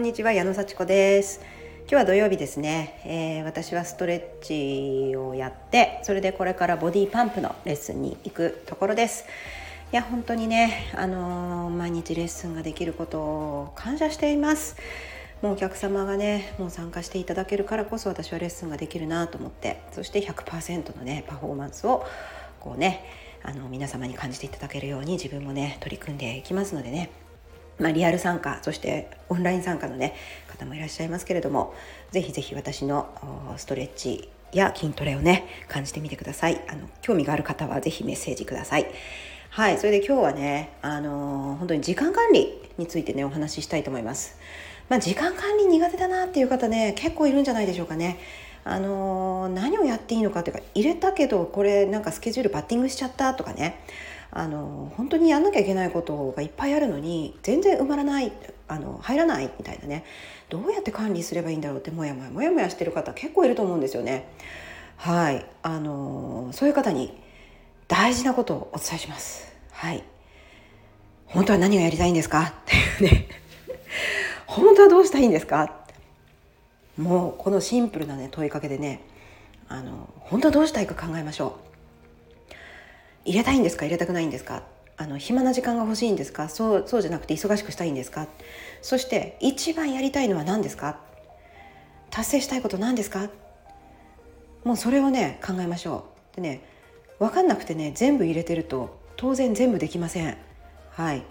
んにちは矢野幸子です。今日は土曜日ですね、えー、私はストレッチをやってそれでこれからボディパンプのレッスンに行くところです。いや本当にねあのー、毎日レッスンができることを感謝しています。もうお客様がねもう参加していただけるからこそ私はレッスンができるなと思ってそして100%のねパフォーマンスをこうねあの皆様に感じていただけるように自分もね取り組んでいきますのでね。まあ、リアル参加そしてオンライン参加の、ね、方もいらっしゃいますけれどもぜひぜひ私のストレッチや筋トレをね感じてみてください。あの興味がある方はぜひメッセージください。はいそれで今日はねあのー、本当に時間管理についてねお話ししたいと思います。まあ、時間管理苦手だなっていう方ね結構いるんじゃないでしょうかね。あのー、何をやっていいのかっていうか入れたけどこれなんかスケジュールバッティングしちゃったとかね。あの本当にやんなきゃいけないことがいっぱいあるのに全然埋まらないあの入らないみたいなねどうやって管理すればいいんだろうってもやもやもやもやしてる方結構いると思うんですよね。はいあのそういう方に大事なことをお伝えします。はい本当は何がやりたいんですか？っていうね 本当はどうしたいんですか？もうこのシンプルなね問いかけでねあの本当はどうしたいか考えましょう。入れたいんですか？入れたくないんですか？あの暇な時間が欲しいんですか？そうそうじゃなくて忙しくしたいんですか？そして一番やりたいのは何ですか？達成したいこと何ですか？もうそれをね考えましょう。でね分かんなくてね全部入れてると当然全部できません。はい。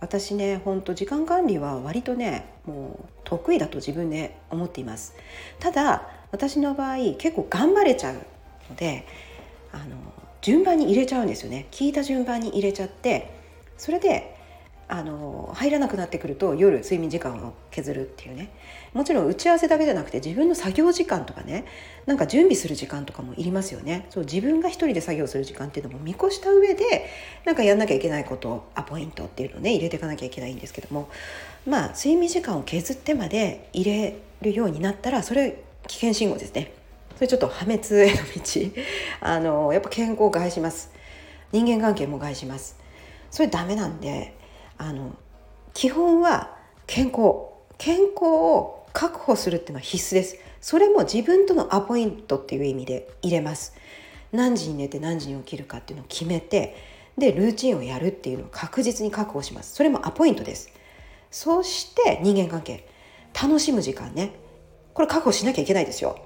私ねほんと時間管理は割とねもう得意だと自分で思っています。ただ私の場合結構頑張れちゃうのであの順番に入れちゃうんですよね。聞いた順番に入れちゃってそれであの入らなくなってくると夜睡眠時間を削るっていうね。もちろん打ち合わせだけじゃなくて自分の作業時間とかねなんか準備する時間とかもいりますよね。そう自分が一人で作業する時間っていうのも見越した上でなんかやんなきゃいけないことアポイントっていうのをね入れていかなきゃいけないんですけどもまあ睡眠時間を削ってまで入れるようになったらそれ危険信号ですね。それちょっと破滅への道。あのやっぱ健康を害します。人間関係も害します。それダメなんであの基本は健康。健康を確保するっていうのは必須です。それも自分とのアポイントっていう意味で入れます。何時に寝て何時に起きるかっていうのを決めてでルーチンをやるっていうのを確実に確保します。それもアポイントです。そして人間関係。楽しむ時間ね。これ確保しなきゃいけないですよ。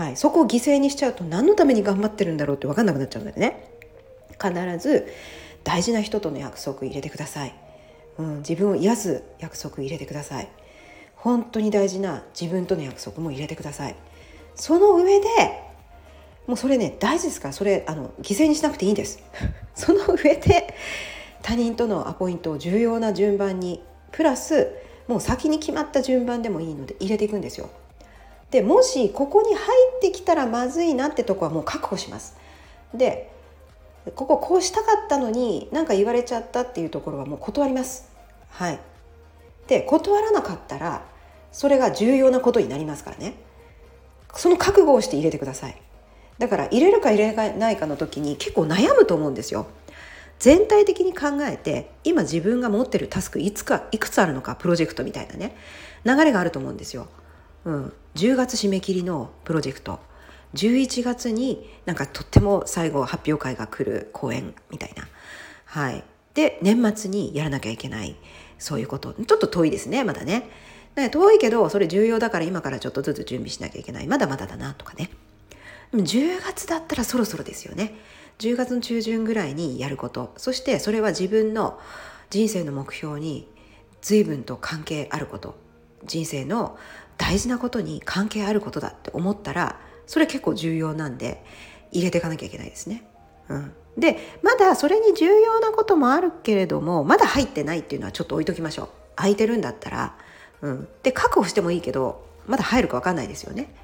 はい、そこを犠牲にしちゃうと何のために頑張ってるんだろうって分かんなくなっちゃうのでね。必ず大事な人との約束入れてください、うん、自分を癒す約束入れてください。本当に大事な自分との約束も入れてください。その上でもうそれね大事ですから。それあの犠牲にしなくていいんです。その上で他人とのアポイントを重要な順番にプラスもう先に決まった順番でもいいので入れていくんですよ。でもしここに入ってきたらまずいなってとこはもう確保します。でこここうしたかったのに何か言われちゃったっていうところはもう断ります。はい。で断らなかったらそれが重要なことになりますからね。その覚悟をして入れてください。だから入れるか入れないかの時に結構悩むと思うんですよ。全体的に考えて今自分が持ってるタスクいつかいくつあるのかプロジェクトみたいなね流れがあると思うんですよ。うん、10月締め切りのプロジェクト11月になんかとっても最後発表会が来る公演みたいな。はい、で年末にやらなきゃいけないそういうことちょっと遠いですねまだね。遠いけどそれ重要だから今からちょっとずつ準備しなきゃいけないまだまだだなとかね。でも10月だったらそろそろですよね。10月の中旬ぐらいにやることそしてそれは自分の人生の目標に随分と関係あること人生の大事なことに関係あることだって思ったらそれ結構重要なんで入れていかなきゃいけないですね。うん、でまだそれに重要なこともあるけれどもまだ入ってないっていうのはちょっと置いときましょう。空いてるんだったら、うん、で確保してもいいけどまだ入るか分かんないですよね。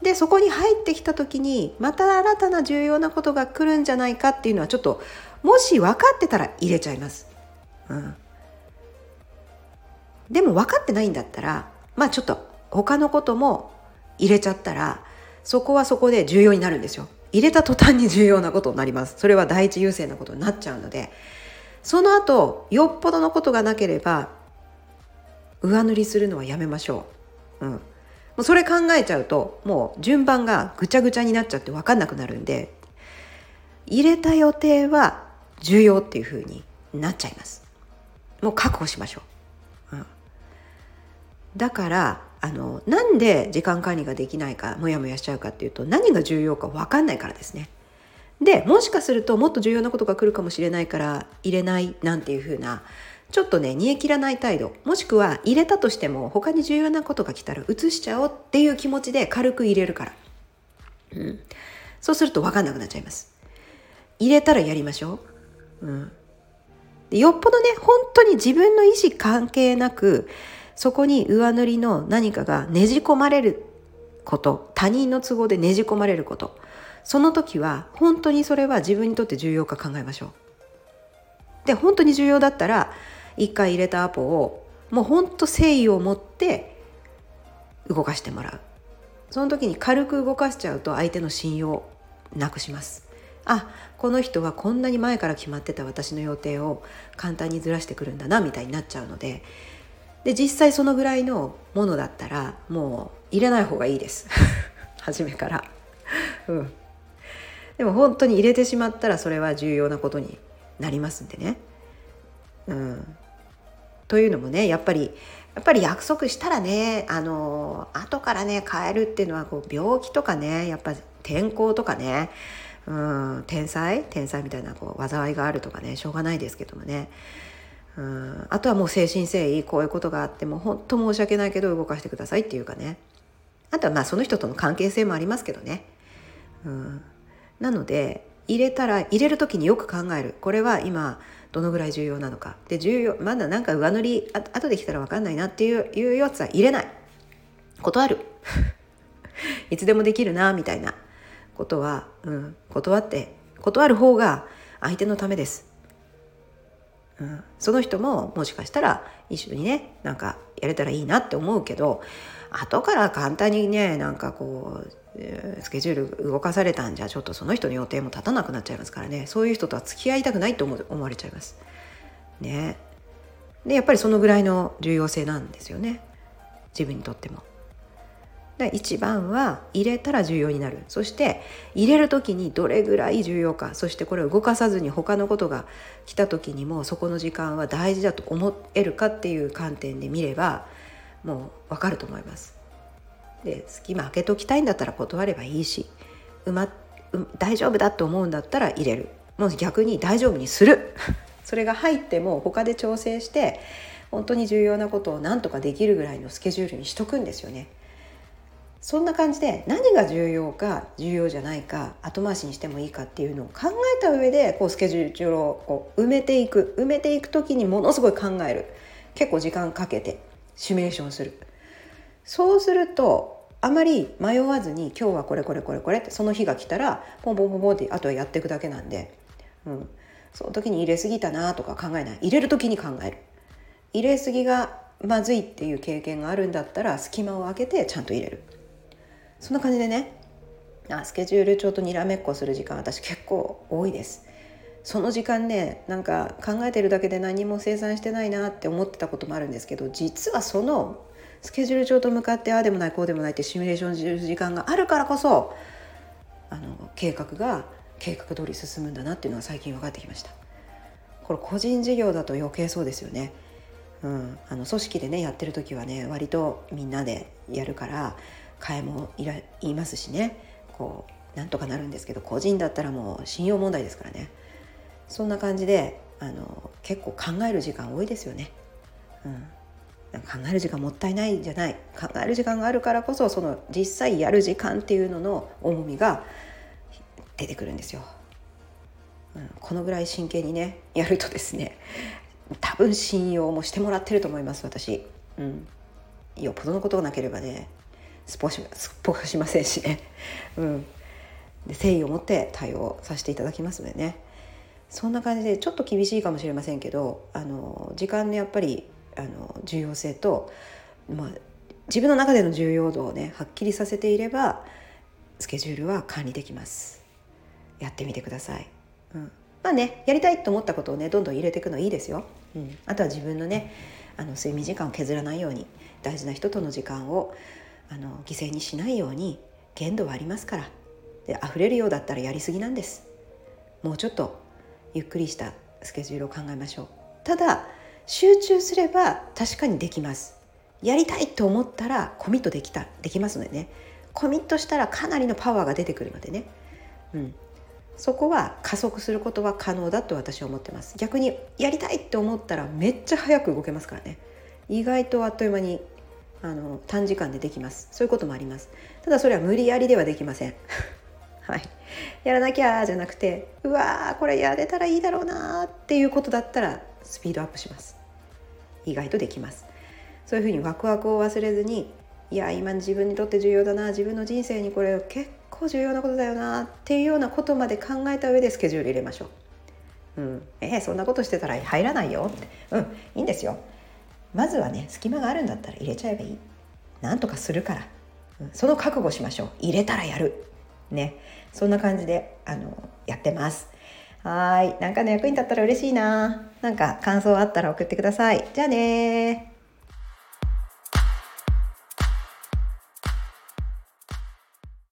でそこに入ってきた時にまた新たな重要なことが来るんじゃないかっていうのはちょっともし分かってたら入れちゃいます。うん、でも分かってないんだったらまあちょっと他のことも入れちゃったらそこはそこで重要になるんですよ入れた途端に重要なことになりますそれは第一優先なことになっちゃうのでその後よっぽどのことがなければ上塗りするのはやめましょう。うん、もうそれ考えちゃうともう順番がぐちゃぐちゃになっちゃって分かんなくなるんで入れた予定は重要っていう風になっちゃいます。もう確保しましょう。うん、だからあのなんで時間管理ができないかモヤモヤしちゃうかっていうと何が重要か分かんないからですね。でもしかするともっと重要なことが来るかもしれないから入れないなんていう風なちょっとね煮え切らない態度。もしくは入れたとしても他に重要なことが来たら移しちゃおうっていう気持ちで軽く入れるから、うん、そうすると分かんなくなっちゃいます。入れたらやりましょう、うん、でよっぽどね本当に自分の意思関係なくそこに上塗りの何かがねじ込まれること他人の都合でねじ込まれること。その時は本当にそれは自分にとって重要か考えましょう。で本当に重要だったら1回入れたアポをもうほんと誠意を持って動かしてもらう。その時に軽く動かしちゃうと相手の信用なくします。あこの人はこんなに前から決まってた私の予定を簡単にずらしてくるんだなみたいになっちゃうのでで実際そのぐらいのものだったらもう入れない方がいいです。初めから。うん。でも本当に入れてしまったらそれは重要なことになりますんでね。うん。というのもねやっぱりやっぱり約束したらねあの後からね変えるっていうのはこう病気とかねやっぱ天候とかねうん天才天才みたいなこう災いがあるとかねしょうがないですけどもね。うん。あとはもう誠心誠意こういうことがあっても本当申し訳ないけど動かしてくださいっていうかね。あとはまあその人との関係性もありますけどね。うん。なので入れたら入れる時によく考える。これは今どのぐらい重要なのか。で重要まだなんか上塗りあ後できたら分かんないなっていういうやつは入れない。断る。いつでもできるなみたいなことは、うん、断って断る方が相手のためです、うん、その人ももしかしたら一緒にねなんかやれたらいいなって思うけど後から簡単にねなんかこうスケジュール動かされたんじゃちょっとその人の予定も立たなくなっちゃいますからねそういう人とは付き合いたくないと思思われちゃいます。ね。でやっぱりそのぐらいの重要性なんですよね自分にとっても。一番は入れたら重要になるそして入れる時にどれぐらい重要かそしてこれを動かさずに他のことが来た時にもそこの時間は大事だと思えるかっていう観点で見ればもう分かると思います。で隙間開けときたいんだったら断ればいいしうまう大丈夫だと思うんだったら入れるもう逆に大丈夫にする それが入っても他で調整して本当に重要なことを何とかできるぐらいのスケジュールにしとくんですよね。そんな感じで何が重要か重要じゃないか後回しにしてもいいかっていうのを考えた上でこうスケジュールを埋めていく。埋めていく時にものすごい考える。結構時間かけてシミュレーションする。そうするとあまり迷わずに今日はこれこれこれこれってその日が来たらポンポンポンポンってあとはやっていくだけなんで、うん、その時に入れすぎたなとか考えない。入れる時に考える。入れすぎがまずいっていう経験があるんだったら隙間を空けてちゃんと入れる。そんな感じでねあスケジュールちょっとにらめっこする時間私結構多いです。その時間ねなんか考えてるだけで何も生産してないなって思ってたこともあるんですけど実はそのスケジュール帳と向かってああでもないこうでもないってシミュレーションする時間があるからこそあの計画が計画通り進むんだなっていうのが最近分かってきました。これ個人事業だと余計そうですよね。うん、あの組織でねやってる時はね割とみんなでやるから替えもいらいますしねこうなんとかなるんですけど個人だったらもう信用問題ですからねそんな感じであの結構考える時間多いですよね。うん考える時間もったいないじゃない考える時間があるからこそその実際やる時間っていうのの重みが出てくるんですよ。うん、このぐらい真剣にねやるとですね多分信用もしてもらってると思います私。うん、よっぽどのことがなければねすっぽしすっぽしませんしね。うん、で誠意を持って対応させていただきますのでね。そんな感じでちょっと厳しいかもしれませんけどあの時間のやっぱりあの重要性と、まあ、自分の中での重要度をねはっきりさせていればスケジュールは管理できます。やってみてください、うん、まあねやりたいと思ったことをねどんどん入れていくのいいですよ、うん、あとは自分のねあの睡眠時間を削らないように大事な人との時間をあの犠牲にしないように限度はありますから。で溢れるようだったらやりすぎなんです。もうちょっとゆっくりしたスケジュールを考えましょう。ただ集中すれば確かにできます。やりたいと思ったらコミットできたできますのでね。コミットしたらかなりのパワーが出てくるのでね、うん、そこは加速することは可能だと私は思ってます。逆にやりたいって思ったらめっちゃ早く動けますからね。意外とあっという間にあの短時間でできます。そういうこともあります。ただそれは無理やりではできません。はい。やらなきゃじゃなくてうわーこれやれたらいいだろうなっていうことだったらスピードアップします。意外とできます。そういうふうにワクワクを忘れずにいや今自分にとって重要だな自分の人生にこれ結構重要なことだよなっていうようなことまで考えた上でスケジュール入れましょう。うん、えー、そんなことしてたら入らないよって。うん。いいんですよ。まずはね隙間があるんだったら入れちゃえばいい。なんとかするから、うん、その覚悟しましょう。入れたらやる。ね。そんな感じであのやってます。はい。なんかの役に立ったら嬉しいな。なんか感想あったら送ってください。じゃあね